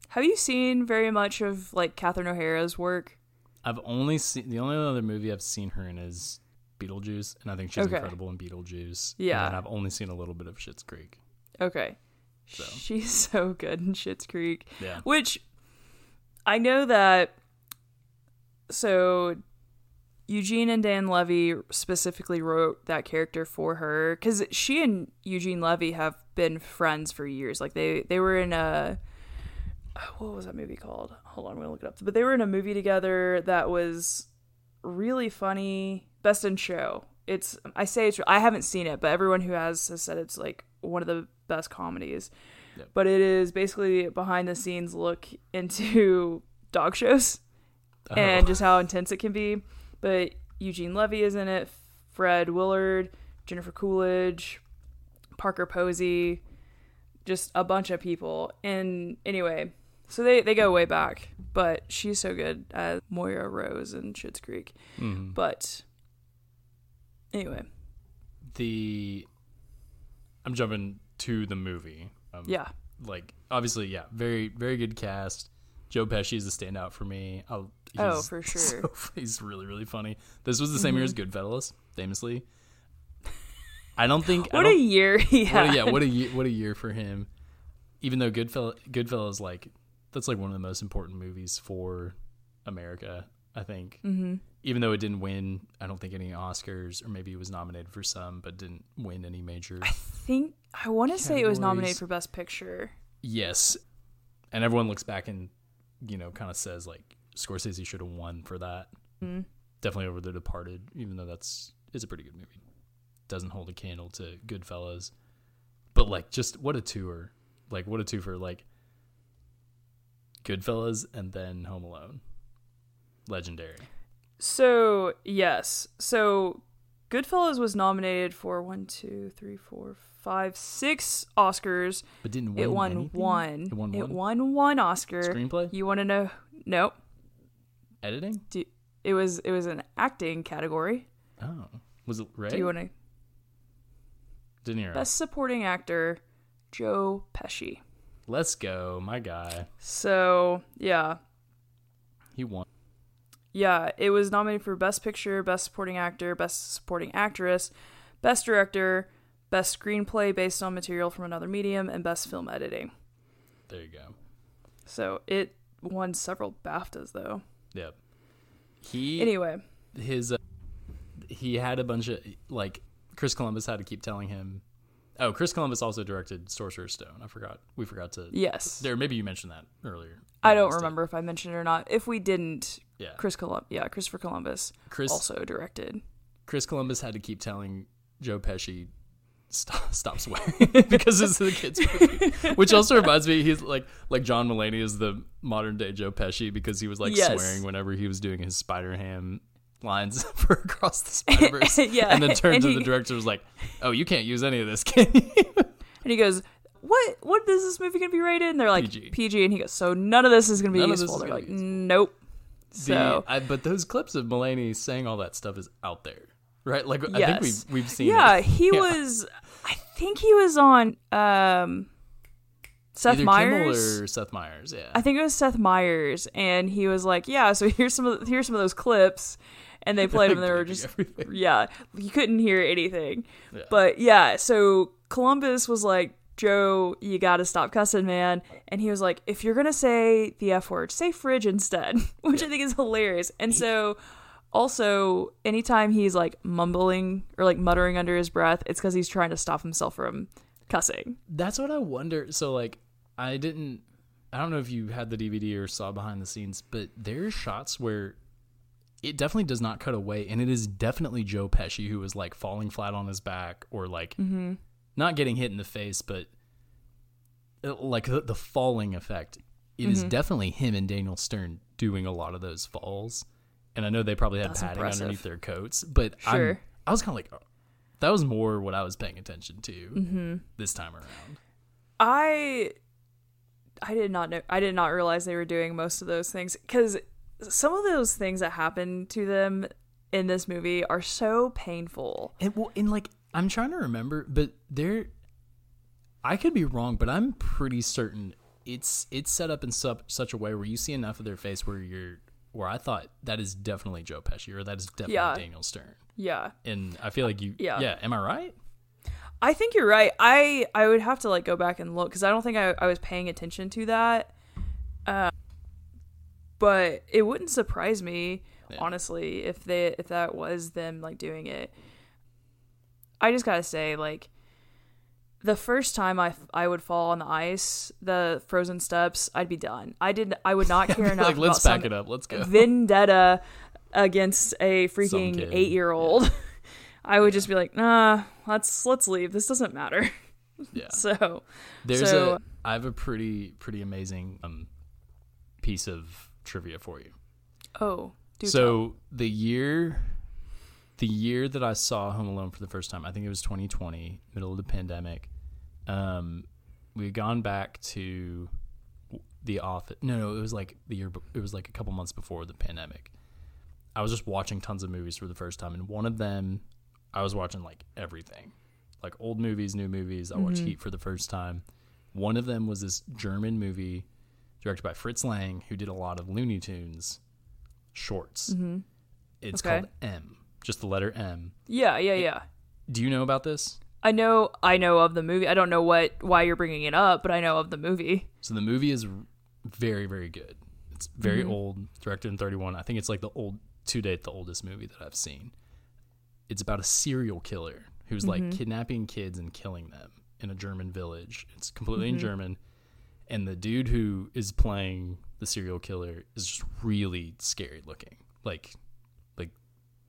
have you seen very much of like Catherine O'Hara's work? I've only seen the only other movie I've seen her in is Beetlejuice, and I think she's Okay. incredible in Beetlejuice. Yeah. and I've only seen a little bit of Schitt's Creek. Okay. So. She's so good in Schitt's Creek. Yeah, Which I know that. So Eugene and Dan Levy specifically wrote that character for her because she and Eugene Levy have been friends for years. Like they they were in a what was that movie called? Hold on, I'm gonna look it up. But they were in a movie together that was really funny. Best in Show. It's I say it's I haven't seen it, but everyone who has has said it's like one of the best comedies. Yep. But it is basically behind the scenes look into dog shows Oh. and just how intense it can be. But Eugene Levy is in it, Fred Willard, Jennifer Coolidge, Parker Posey, just a bunch of people. And anyway, so they, they go way back, but she's so good as Moira Rose in Schitt's Creek. Mhm. But anyway, the I'm jumping to the movie. Um, yeah. like obviously, yeah, very very good cast. Joe Pesci is a standout for me. I'll, Oh, for sure. Mm-hmm. so- he's really really funny. This was the same year as Goodfellas, famously. I don't think What a don't- year he what had. a, yeah, what a year, what a year for him. Even though Goodfellas, Goodfellas, like that's like one of the most important movies for America. I think. hmm Even though it didn't win, I don't think any Oscars, or maybe it was nominated for some, but didn't win any major. I think I want to say it was nominated for Best Picture. yes, and everyone looks back and you know kind of says like Scorsese should have won for that. Mm. Definitely over The Departed, even though that's it's a pretty good movie. Doesn't hold a candle to Goodfellas, but like just what a tour, like what a tour for like Goodfellas and then Home Alone, legendary. So yes, so Goodfellas was nominated for one, two, three, four, five, six Oscars. But didn't win It won anything? one. It won It one? won one Oscar. Screenplay, You want to know? Nope. editing. Do, it was it was an acting category. Oh, was it Ray? Do you want to Didn't hear. best supporting actor? Joe Pesci. Let's go, my guy. So yeah, He won. Yeah, it was nominated for Best Picture, Best Supporting Actor, Best Supporting Actress, Best Director, Best Screenplay based on material from another medium, and Best Film Editing. There you go. So it won several BAFTAs though. Yep. He Anyway, his uh, he had a bunch of like Chris Columbus had to keep telling him. Oh, Chris Columbus also directed Sorcerer's Stone. I forgot. We forgot to. yes. There, maybe you mentioned that earlier. I don't remember if I mentioned it or not. If we didn't, Yeah, Chris Columbus. yeah, Christopher Columbus Chris also directed. Chris Columbus had to keep telling Joe Pesci stop stop swearing because it's the kids movie. Which also reminds me, he's like like John Mulaney is the modern day Joe Pesci because he was like Yes. swearing whenever he was doing his Spider Ham lines for Across the Spider Verse. Yeah, and then turned and to he- the director was like, "Oh, you can't use any of this, can you?" And he goes, "What? What is this movie gonna be rated?" And they're like, PG. "PG." And he goes, "So none of this is gonna be None useful." They're like, useful. "Nope." So the, I, but those clips of Mulaney saying all that stuff is out there, right? Like I think we've we've seen. yeah, it. he Yeah. was. I think he was on um, Seth Either Meyers. Kimmel or Seth Meyers. Yeah, I think it was Seth Meyers, and he was like, "Yeah, so here's some of the, here's some of those clips," and they played them, and they were just everything. yeah, you couldn't hear anything. Yeah. But yeah, so Columbus was like, Joe, you gotta stop cussing, man. And he was like, if you're gonna say the F word, say fridge instead, which I think is hilarious. And so also, anytime he's like mumbling or like muttering under his breath, it's because he's trying to stop himself from cussing. That's what I wonder. So like, I didn't. I don't know if you had the DVD or saw behind the scenes, but there's shots where it definitely does not cut away, and it is definitely Joe Pesci who is like falling flat on his back or like not getting hit in the face, but uh, like the, the falling effect. It is definitely him and Daniel Stern doing a lot of those falls, and I know they probably had That's padding impressive. underneath their coats, but Sure. I was kind of like, oh, that was more what I was paying attention to Mm-hmm. this time around. I I did not know I did not realize they were doing most of those things cuz some of those things that happen to them in this movie are so painful. And well, and like I'm trying to remember, but there, I could be wrong, but I'm pretty certain it's it's set up in such such a way where you see enough of their face where you're where I thought that is definitely Joe Pesci or that is definitely Yeah. Daniel Stern, Yeah. and I feel like you, Yeah. yeah, am I right? I think you're right. I I would have to like go back and look cuz I don't think I I was paying attention to that. Uh but it wouldn't surprise me Yeah. honestly if they if that was them like doing it. I just got to say like the first time I, I would fall on the ice, the frozen steps, I'd be done. I did I would not care enough like let's about back it up, let's go. vendetta against a freaking 8-year-old. I would just be like, "Nah, let's let's leave. This doesn't matter." Yeah, So, there's so- a I have a pretty pretty amazing um piece of trivia for you. oh, do so the year the year that I saw Home Alone for the first time, I think it was 2020, middle of the pandemic. Um, we had gone back to the office. No, no, it was like the year. It was like a couple months before the pandemic. I was just watching tons of movies for the first time, and one of them, I was watching like everything, like old movies, new movies. I watched Heat for the first time. One of them was this German movie directed by Fritz Lang, who did a lot of Looney Tunes shorts. Mm-hmm. It's Okay. called M, just the letter M. Yeah, yeah, yeah. Do you know about this? I know I know of the movie. I don't know what why you're bringing it up, but I know of the movie. So the movie is very, very good. It's very mm-hmm. old, directed in 31. I think it's like the old, to date, the oldest movie that I've seen. It's about a serial killer who's like mm-hmm. kidnapping kids and killing them in a German village. It's completely in German. And the dude who is playing the serial killer is just really scary looking. Like, like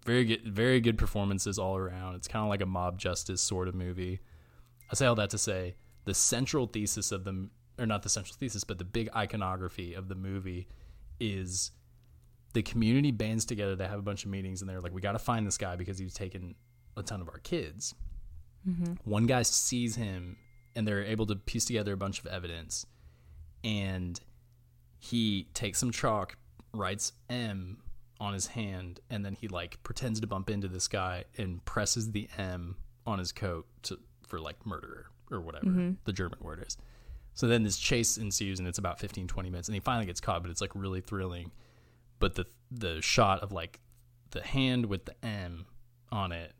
very good, very good performances all around. It's kind of like a mob justice sort of movie. I say all that to say the central thesis of the, or not the central thesis, but the big iconography of the movie is the community bands together. They have a bunch of meetings and they're like, we got to find this guy because he's taken a ton of our kids. Mm-hmm. One guy sees him and they're able to piece together a bunch of evidence. And he takes some chalk, writes M on his hand, and then he like pretends to bump into this guy and presses the M on his coat to, for like murderer or whatever mm-hmm. the German word is. So then this chase ensues and it's about 15, 20 minutes and he finally gets caught, but it's like really thrilling. But the the shot of like the hand with the M on it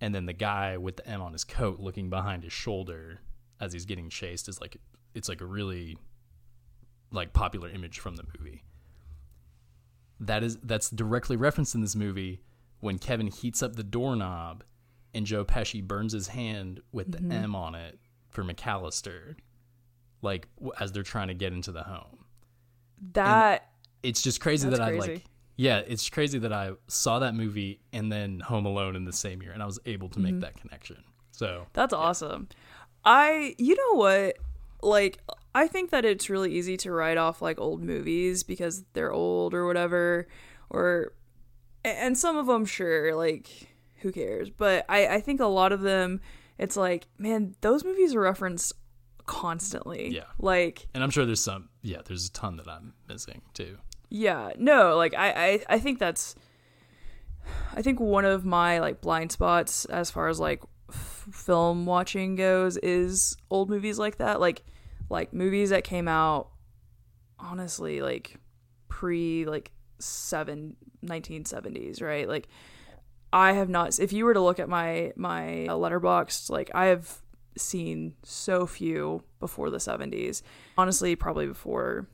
and then the guy with the M on his coat looking behind his shoulder as he's getting chased is like it's like a really like popular image from the movie. That is that's directly referenced in this movie when Kevin heats up the doorknob and Joe Pesci burns his hand with the mm-hmm. M on it for McCallister, like as they're trying to get into the home. That It's just crazy that I crazy. like. Yeah, it's crazy that I saw that movie and then Home Alone in the same year, and I was able to make mm-hmm. that connection. So that's awesome. I you know what? Like I think that it's really easy to write off like old movies because they're old or whatever or and some of them sure like who cares but I, I think a lot of them it's like man those movies are referenced constantly Yeah. like And I'm sure there's some, yeah, there's a ton that I'm missing too. yeah no like I, I i think that's i think one of my like blind spots as far as like f- film watching goes is old movies like that like like movies that came out honestly like pre like seven 1970s right like i have not if you were to look at my my uh, letterboxd like i have seen so few before the 70s honestly probably before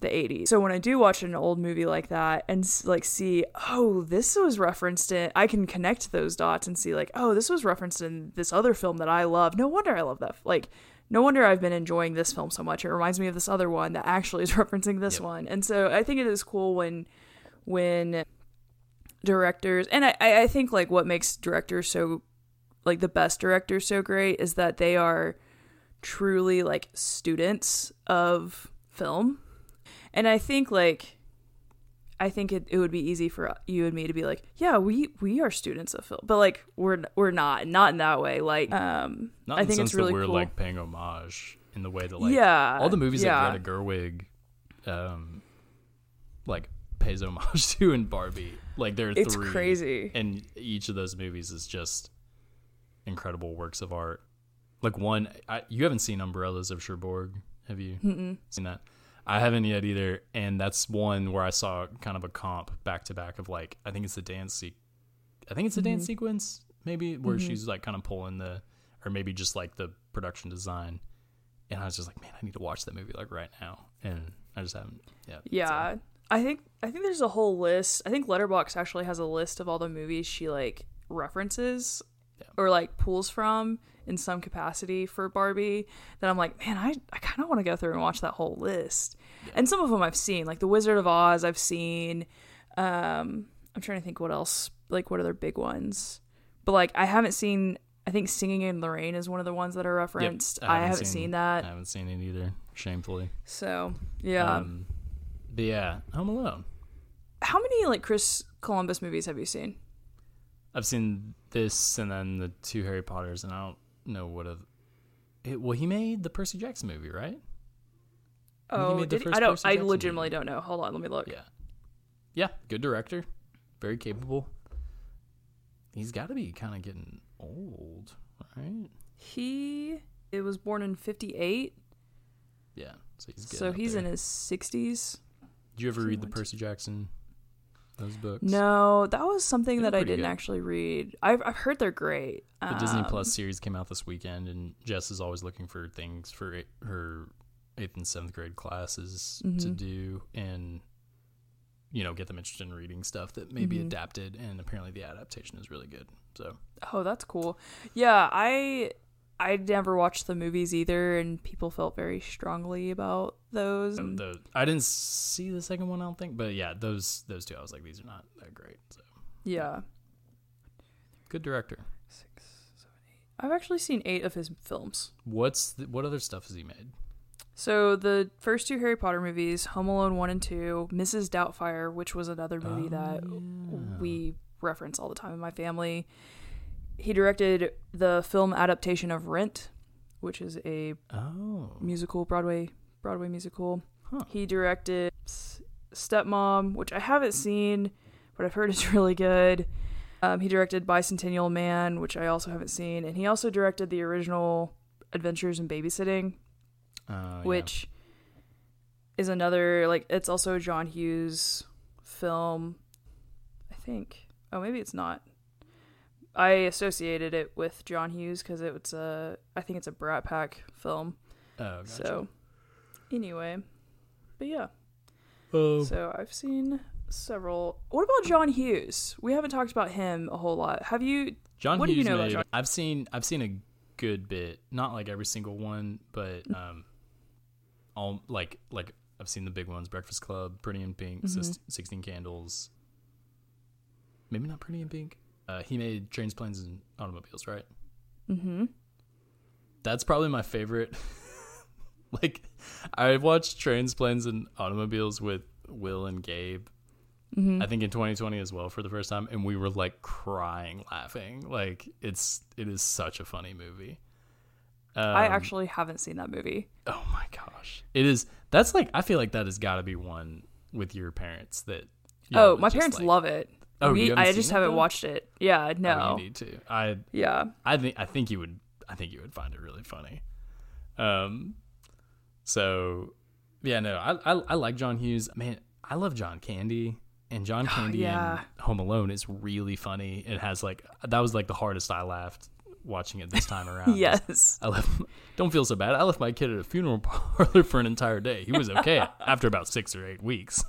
the 80s. So when I do watch an old movie like that and like see, oh, this was referenced in, I can connect those dots and see like, oh, this was referenced in this other film that I love. No wonder I love that. Like, no wonder I've been enjoying this film so much. It reminds me of this other one that actually is referencing this Yep. one. And so I think it is cool when, when directors, and I, I I think like what makes directors so, like the best directors so great is that they are truly like students of film and I think like I think it, it would be easy for you and me to be like, yeah, we we are students of film, but like we're we're not, not in that way. Like, um, Not I in the think sense it's really that we're cool. like paying homage in the way that like yeah, all the movies yeah. that Greta Gerwig, um, like pays homage to in Barbie. Like there are It's three, crazy. and each of those movies is just incredible works of art. Like one, I, you haven't seen Umbrellas of Cherbourg, have you Mm-mm. seen that? I haven't yet either, and that's one where I saw kind of a comp back to back of like I think it's the dance se- I think it's the Mm-hmm. dance sequence maybe where she's like kind of pulling the or maybe just like the production design, and I was just like, man, I need to watch that movie like right now, and I just haven't. Yeah, Yeah, I think I think there's a whole list. I think Letterboxd actually has a list of all the movies she like references Yeah. or like pulls from in some capacity for Barbie. That I'm like, man, I I kind of want to go through and watch that whole list. And some of them I've seen, like The Wizard of Oz. I've seen. Um, I'm trying to think what else. Like what other big ones? But like I haven't seen. I think Singing in the Rain is one of the ones that are Yep, referenced. I haven't, seen, that. I haven't seen it either. Shamefully. So yeah. Um, but yeah, Home Alone. How many like Chris Columbus movies have you seen? I've seen this and then the two Harry Potters, and I don't know what of. It, well, he made the Percy Jackson movie, right? I Oh, did he? I don't. Percy I Jackson legitimately movie. don't know. Hold on, let me look. Yeah. Yeah, good director. Very capable. He's got to be kind of getting old, right? He it was born in '58, Yeah. So he's getting so he's there. in his 60s. Did you ever read the 51. Percy Jackson those books? No, that was something that I didn't good. actually read. I've I've heard they're great. The Disney Um, Plus series came out this weekend, and Jess is always looking for things for eight, her eighth and seventh grade classes to Mhm. do, and you know, get them interested in reading stuff that may be Mhm. adapted. And apparently, the adaptation is really good. So Oh, that's cool. Yeah, I I never watched the movies either, and people felt very strongly about those. um, the I didn't see the second one, I don't think, but yeah, those those two, I was like, these are not that great. So yeah, good director. Six, seven, eight. I've actually seen eight of his films. What's the, what other stuff has he made? So the first two Harry Potter movies, Home Alone one and two, Mrs. Doubtfire, which was another movie Oh, that yeah. we reference all the time in my family. He directed the film adaptation of Rent, which is a Oh, musical Broadway Broadway musical. Huh. He directed Stepmom, which I haven't seen, but I've heard is really good. Um, he directed Bicentennial Man, which I also haven't seen, and he also directed the original Adventures in Babysitting, uh, yeah. which is another like it's also a John Hughes film. I think. Oh, maybe it's not. I associated it with John Hughes because it's a. I think it's a Brat Pack film. oh, gotcha. So, anyway, but yeah. Oh. So I've seen several. What about John Hughes? We haven't talked about him a whole lot. Have you? John What do you know about John- I've seen I've seen a good bit, not like every single one, but um, all like like I've seen the big ones: Breakfast Club, Pretty in Pink, Mm-hmm. Sixteen Candles. Maybe not Pretty in Pink. Uh, he made Trains, Planes, and Automobiles, right? Mm-hmm. That's probably my favorite. like, I've watched Trains, Planes, and Automobiles with Will and Gabe. Mm-hmm. I think in 2020 as well for the first time, and we were like crying, laughing. Like it's it is such a funny movie. Um, I actually haven't seen that movie. oh my gosh, it is. That's like I feel like that has got to be one with your parents that. y'all oh, would my parents like- love it. Oh, We- I just haven't though? watched it. Yeah, Oh, no. you need to. I yeah. I think I think you would I think you would find it really funny. Um, so yeah, no, I I, I like John Hughes. Man, I love John Candy, and John Candy yeah. in Home Alone is really funny. It has like that was like the hardest I laughed watching it this time around. Yes. I left. Don't feel so bad. I left my kid at a funeral parlor for an entire day. He was okay after about six or eight weeks.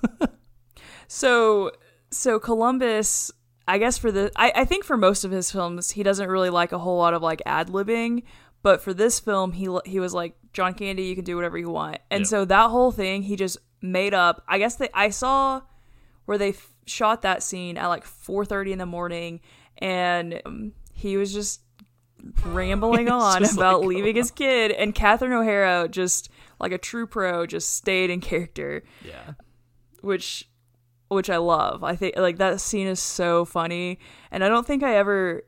So so Columbus, I guess for the I, I think for most of his films he doesn't really like a whole lot of like ad libbing, but for this film he he was like John Candy, you can do whatever you want, and Yeah. so that whole thing he just made up. I guess they I saw where they f- shot that scene at like four thirty in the morning, and um, he was just rambling on just about like, leaving his kid, and Catherine O'Hara just like a true pro just stayed in character. Yeah, which which I love. I think like that scene is so funny, and I don't think I ever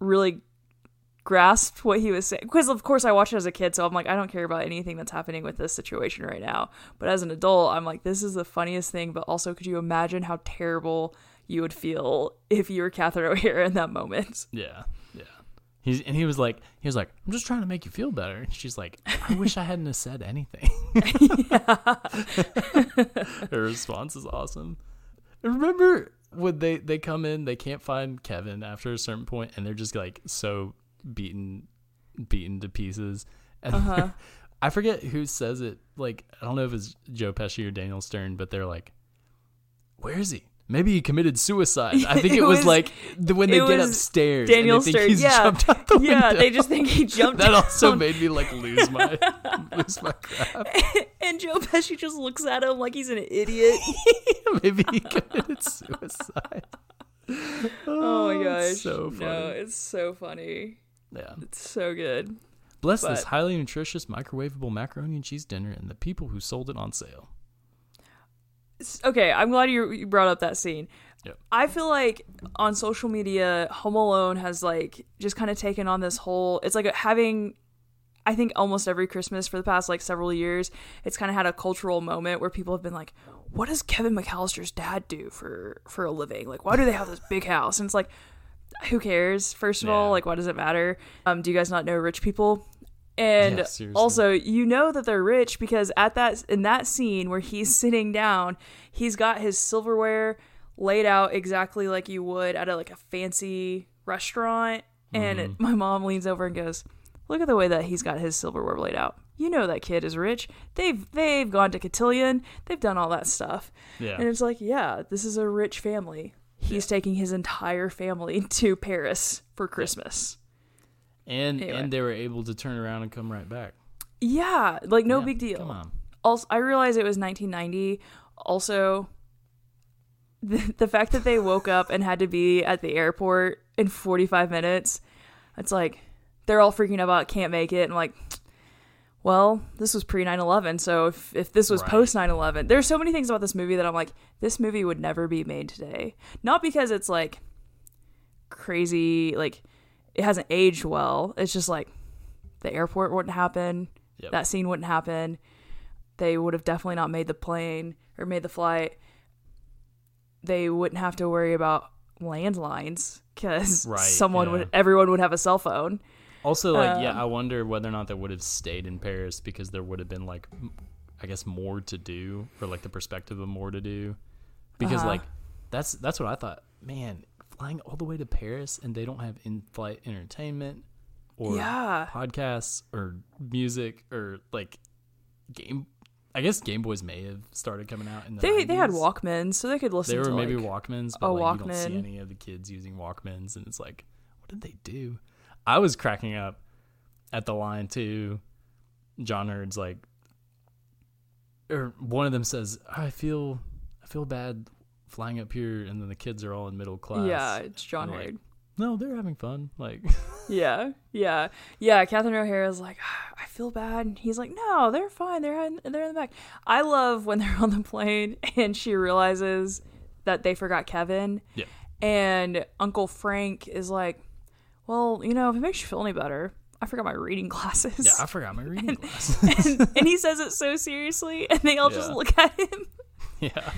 really grasped what he was saying because of course I watched it as a kid so I'm like I don't care about anything that's happening with this situation right now but as an adult I'm like this is the funniest thing but also could you imagine how terrible you would feel if you were Catherine O'Hara in that moment Yeah, yeah. He's and he was like, he was like, I'm just trying to make you feel better. And she's like, I wish I hadn't said anything. Her response is awesome. Remember when they they come in, they can't find Kevin after a certain point, and they're just like so beaten, beaten to pieces. And Uh-huh. I forget who says it. Like I don't know if it's Joe Pesci or Daniel Stern, but they're like, "Where is he? Maybe he committed suicide." I think it, It was, was- like the, when they get upstairs. Daniel and they think Stern he's yeah jumped out the yeah they just think he jumped that also made me like lose my lose my crap. and Joe Pesci just looks at him like he's an idiot Maybe he committed suicide. oh my gosh it's so funny. no it's so funny Yeah. it's so good Bless this highly nutritious microwavable macaroni and cheese dinner and the people who sold it on sale. Okay i'm glad you, you brought up that scene. Yep. i feel like on social media home alone has like just kind of taken on this whole it's like having i think almost every christmas for the past like several years it's kind of had a cultural moment where people have been like what does kevin mccallister's dad do for for a living? Like why do they have this big house? And it's like who cares? First of all like why does it matter? Um do you guys not know rich people and Yeah, also you know that they're rich because at that in that scene where he's sitting down he's got his silverware laid out exactly like you would at a like a fancy restaurant. And Mm-hmm. my mom leans over and goes look at the way that he's got his silverware laid out. You know that kid is rich. They've they've gone to cotillion. They've done all that stuff. Yeah. and it's like yeah this is a rich family. He's taking his entire family to paris for christmas And Anyway. and they were able to turn around and come right back. yeah like no Yeah, big deal Come on. also i realize it was 1990 also the, the fact that they woke up and had to be at the airport in 45 minutes it's like they're all freaking out about can't make it and I'm like well this was pre 9-11 so if, if this was Right. post 9-11 there's so many things about this movie that i'm like this movie would never be made today not because it's like crazy like it hasn't aged well it's just like the airport wouldn't happen Yep. that scene wouldn't happen they would have definitely not made the plane or made the flight. They wouldn't have to worry about landlines because Right, someone yeah. would, everyone would have a cell phone. Also, like, yeah, Um, I wonder whether or not they would have stayed in Paris because there would have been like, I guess, more to do, or like the perspective of more to do, because Uh-huh. like, that's that's what I thought. Man, flying all the way to Paris and they don't have in-flight entertainment, or Yeah. podcasts, or music, or like game. I guess Game Boys may have started coming out in the. They they had 90s. Walkmans, so they could listen They were to maybe like, Walkmans, but like, you don't see any of the kids using Walkmans, and it's like, what did they do? I was cracking up at the line too. John Heard's like, or one of them says, "I feel, I feel bad flying up here," and then the kids are all in middle class. yeah, it's John Like, No, they're having fun. Like, Yeah, yeah, yeah. Catherine O'Hara's like, "Ah, I feel bad. And he's like, No, they're fine. They're in, they're in the back. I love when they're on the plane and she realizes that they forgot Kevin. Yeah. And Uncle Frank is like, Well, you know, if it makes you feel any better, I forgot my reading glasses. yeah, I forgot my reading glasses. and, and he says it so seriously, and they all just look at him. yeah,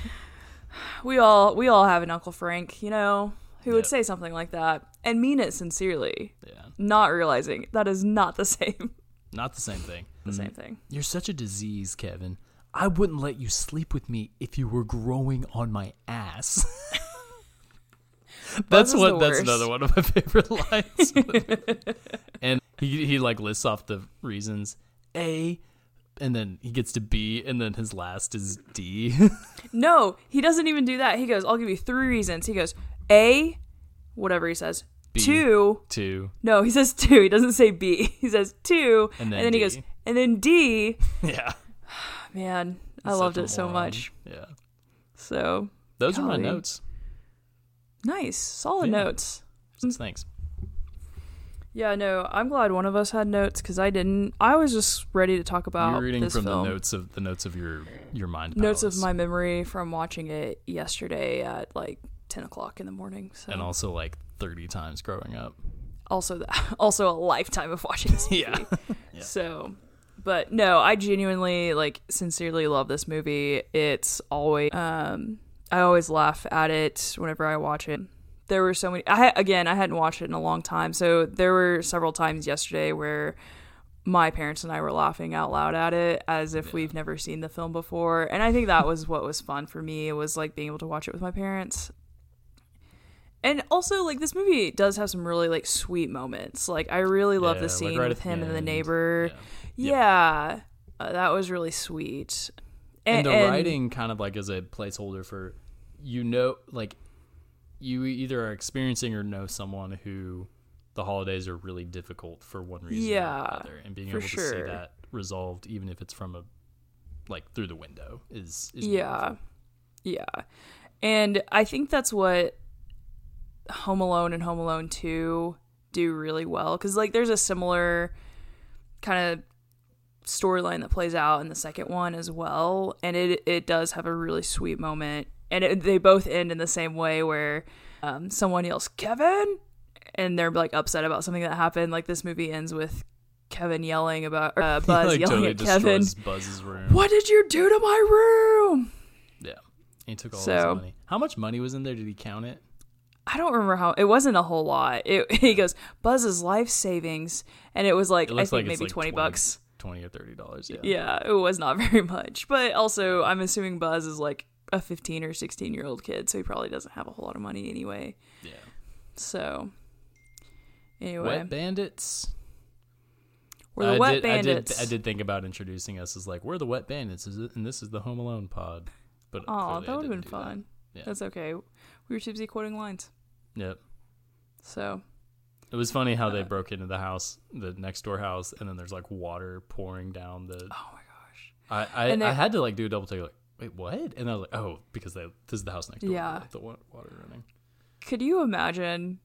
We all we all have an Uncle Frank, you know, who would say something like that and mean it sincerely, yeah, not realizing that is not the same not the same thing. the same thing. You're such a disease, Kevin. I wouldn't let you sleep with me if you were growing on my ass. that's what that's another one of my favorite lines. and he he like lists off the reasons. A and then he gets to B and then his last is D. No, he doesn't even do that. He goes, I'll give you three reasons. He goes, A, whatever he says. B. Two. Two. No, he says two. He doesn't say B. He says two. And then he goes, and then D. Yeah. Man, I Such loved it so much. Yeah. So Those are my notes. nice. Solid Yeah. notes. Thanks. Yeah, no, I'm glad one of us had notes because I didn't. I was just ready to talk about You're reading from film. the notes of the notes of your your mind. Notes of my memory from watching it yesterday at like 10 o'clock in the morning. So and also like 30 times growing up. also that, also a lifetime of watching this movie. Yeah. Yeah. So, but no, I genuinely like sincerely love this movie. It's always um I always laugh at it whenever I watch it. There were so many I again, I hadn't watched it in a long time. So there were several times yesterday where my parents and I were laughing out loud at it as if we've never seen the film before. And I think that was what was fun for me. It was like being able to watch it with my parents. And also, like this movie does have some really like sweet moments. Like I really love Yeah, the like, scene right with the him and the neighbor. Yeah. Yeah, uh, that was really sweet. And, the writing kind of like as a placeholder for you know like you either are experiencing or know someone who the holidays are really difficult for one reason Yeah, or another and being able to see that resolved even if it's from a like through the window is, is yeah, meaningful. yeah, and I think that's what Home Alone and Home Alone Two do really well because like there's a similar kind of storyline that plays out in the second one as well, and it it does have a really sweet moment, and it, they both end in the same way where um, someone yells Kevin, and they're like upset about something that happened. Like this movie ends with Kevin yelling about uh, Buzz like, yelling totally at Kevin. Buzz's room. What did you do to my room? Yeah. He took all So- his money. How much money was in there? Did he count it? I don't remember how it wasn't a whole lot. It he goes Buzz's life savings, and it was like It I think like maybe like 20 bucks. 20 or 30 dollars. Yeah. Yeah, it was not very much. But also, I'm assuming Buzz is like a 15 or 16 year old kid, so he probably doesn't have a whole lot of money anyway. Yeah. So, anyway, Wet Bandits. we're the I Wet did, Bandits. I did, I did think about introducing us as like we're the Wet Bandits, is it- and this is the Home Alone pod. But Oh, that would have been fun. Yeah. That's okay. We were too busy quoting lines. Yep. So, It was funny how they Uh, broke into the house, the next door house, and then there's like water pouring down the. oh my gosh. I I, I had to like do a double take, like wait what? And I was like oh because they this is the house next door. Yeah. with The water running. Could you imagine?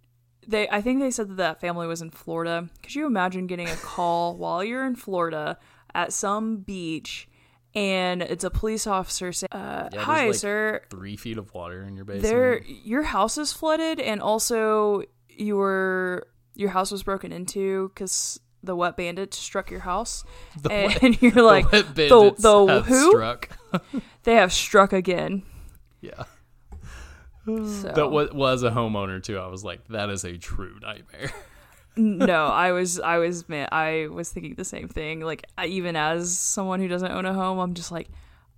They, I think they said that that family was in Florida. Could you imagine getting a call while you're in Florida at some beach, and it's a police officer saying, uh, there's, "Hi, like, sir, Three feet of water in your basement. there, your house is flooded, and also your your house was broken into because the wet bandits struck your house." The and wet- you're like, the, the, the who? struck. They have struck again. yeah. So That was, was a homeowner too. I was like, that is a true nightmare. no i was i was man i was thinking the same thing like I, even as someone who doesn't own a home i'm just like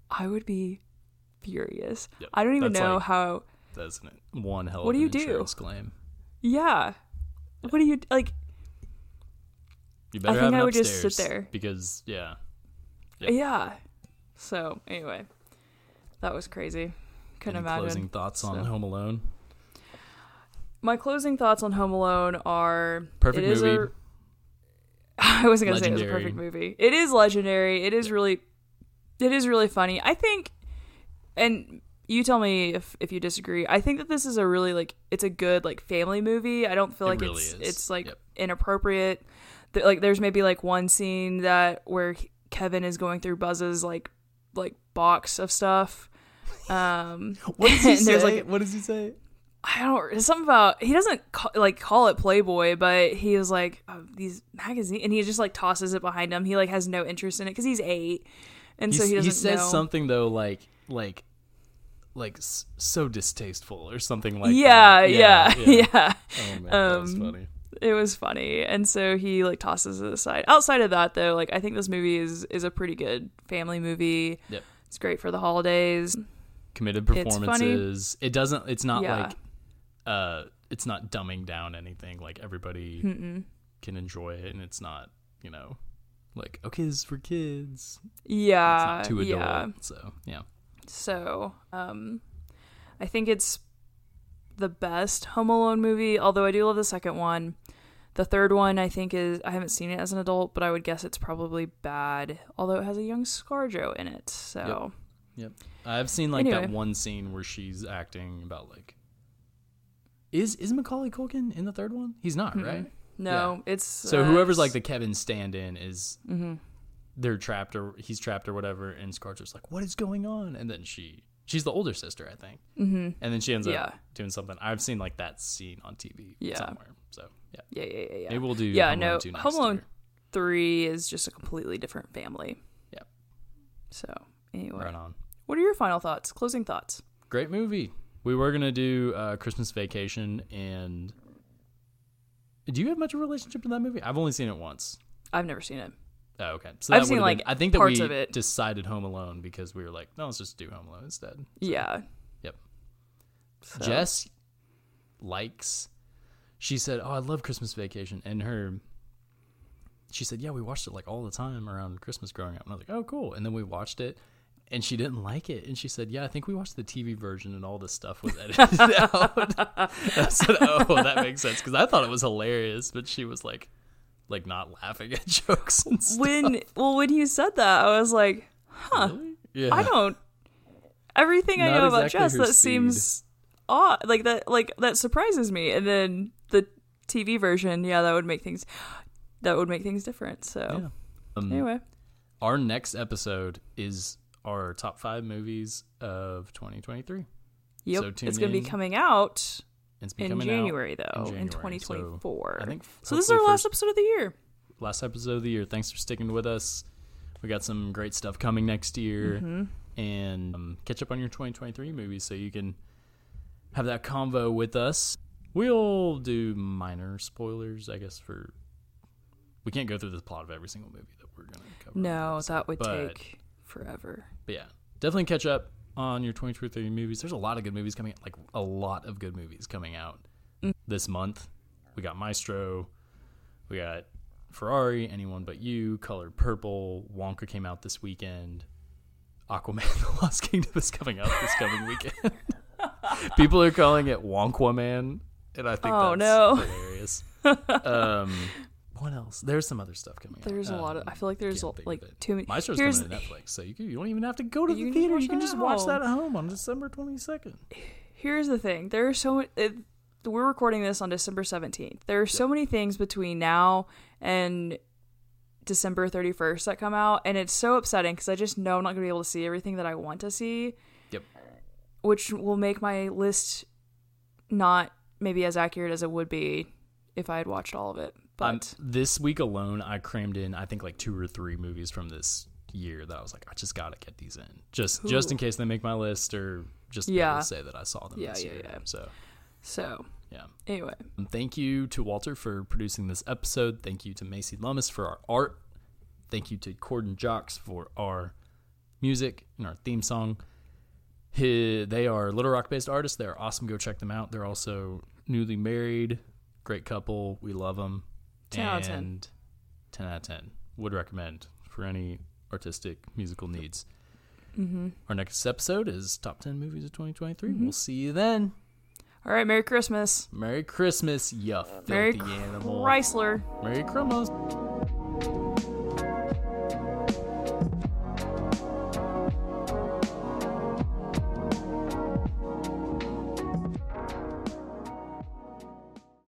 i would be furious Yep, i don't even know like- how That's an, one hell of What do you do? claim. yeah what do you like You better think have I would just sit there. because yeah, yeah, so anyway. That was crazy. Couldn't Any imagine. closing thoughts on So- Home Alone? my closing thoughts on home alone are Perfect movie. a i wasn't gonna say it was a perfect movie. It is legendary. It is really it is really funny. I think and you tell me if if you disagree. I think that this is a really like it's a good like family movie. I don't feel It like really it's is. it's like Yep. inappropriate Th- like there's maybe like one scene that where he- kevin is going through buzz's like like box of stuff um What does he say? like, what does he say? I don't. It's something about he doesn't ca- like call it Playboy, but he is like oh, these magazine, and he just like tosses it behind him. He like has no interest in it because he's eight, and so he doesn't He says know. something though, like like like so distasteful or something like yeah, that. yeah, yeah, Oh man, that was Um, funny. It was funny, and so he like tosses it aside. Outside of that, though, like I think this movie is is a pretty good family movie. Yep. It's great for the holidays. Committed performances. It doesn't. It's not Yeah. like uh, it's not dumbing down anything. Like everybody Mm-mm. can enjoy it, and it's not you know like okay, this is for kids. Yeah, it's not too adult. yeah. So yeah, So, um, I think it's the best Home Alone movie. Although I do love the second one. The third one, I think, is I haven't seen it as an adult, but I would guess it's probably bad. Although it has a young ScarJo in it, so Yep. I've seen like Anyway. that one scene where she's acting about like is is Macaulay Culkin in the third one? He's not, Mm-mm. right? No, it's So uh, whoever's like the Kevin stand-in is Mm-hmm. they're trapped or he's trapped or whatever, and Scarlett's like, "What is going on?" And then she she's the older sister, I think, mm-hmm. and then she ends Yeah. up doing something. I've seen like that scene on TV Yeah. somewhere. So yeah, yeah, yeah, yeah, yeah. maybe we'll do yeah, Home no, Alone 2 next Home Alone year. three is just a completely different family. Yeah. So anyway, Right on. what are your final thoughts? Closing thoughts? Great movie. We were gonna do uh, Christmas Vacation, and do you have much of a relationship to that movie? I've only seen it once. I've never seen it. Oh, okay. So I've that seen, like, been- I think that parts we of it. decided Home Alone because we were like, no, let's just do Home Alone instead. Yeah. Yep. So- Jess likes. She said, "Oh, I love Christmas Vacation," and her. She said, "Yeah, we watched it like all the time around Christmas growing up." And I was like, "Oh, cool!" And then we watched it, and she didn't like it, and she said, "Yeah, I think we watched the TV version, and all this stuff was edited out." I said, "Oh, that makes sense," because I thought it was hilarious, but she was like, like not laughing at jokes and stuff. When well, when you said that, I was like, huh. Really? Yeah, I don't. Everything I Not know about exactly Jess her that speed. seems odd, like that, like that surprises me. And then the TV version, yeah, that would make things that would make things different. So Yeah. Um, anyway, Our next episode is our top five movies of 2023. yep, so it's going to be coming out It's in becoming January though, in, January. So 2024. I think so. This is our last episode of the year. last episode of the year. Thanks for sticking with us. We got some great stuff coming next year, Mm-hmm. and um, catch up on your 2023 movies so you can have that convo with us. We'll do minor spoilers, I guess. For we can't go through the plot of every single movie that we're gonna cover. No, that would but- take forever. But yeah, definitely catch up on your 2023 movies. There's a lot of good movies coming, out, like a lot of good movies coming out this month. We got Maestro, we got Ferrari, Anyone But You, Colored Purple, Wonka came out this weekend. Aquaman: The Lost Kingdom is coming out this coming weekend. People are calling it Wonkaman, and I think Oh, that's no. hilarious. um, what else? There's some other stuff coming out. There's a lot of. Um, I feel like there's like too many. Maestro's Here's coming to Netflix, so you, can, you don't even have to go to the theater. You can just watch that at home on December 22nd. here's the thing there are so many it, we're recording this on december 17th there are so many things between now and december 31st that come out and it's so upsetting because i just know i'm not going to be able to see everything that i want to see Yep. which will make my list not maybe as accurate as it would be if i had watched all of it but Um, this week alone, I crammed in I think like two or three movies from this year that I was like, I just gotta get these in, just just in case they make my list or just to Yeah. say that I saw them Yeah, this yeah, year. yeah. So so yeah. anyway Thank you to Walter for producing this episode. Thank you to Macy Lummis for our art. Thank you to Corden Jocks for our music and our theme song. He, they are Little Rock based artists. They're awesome. Go check them out. They're also newly married, great couple. We love them. 10 out of 10. 10 out of 10. Would recommend for any artistic musical needs. Mm-hmm. Our next episode is Top 10 Movies of 2023. We'll see you then. all right merry christmas Merry Christmas, you merry filthy animal. chrysler Merry Christmas.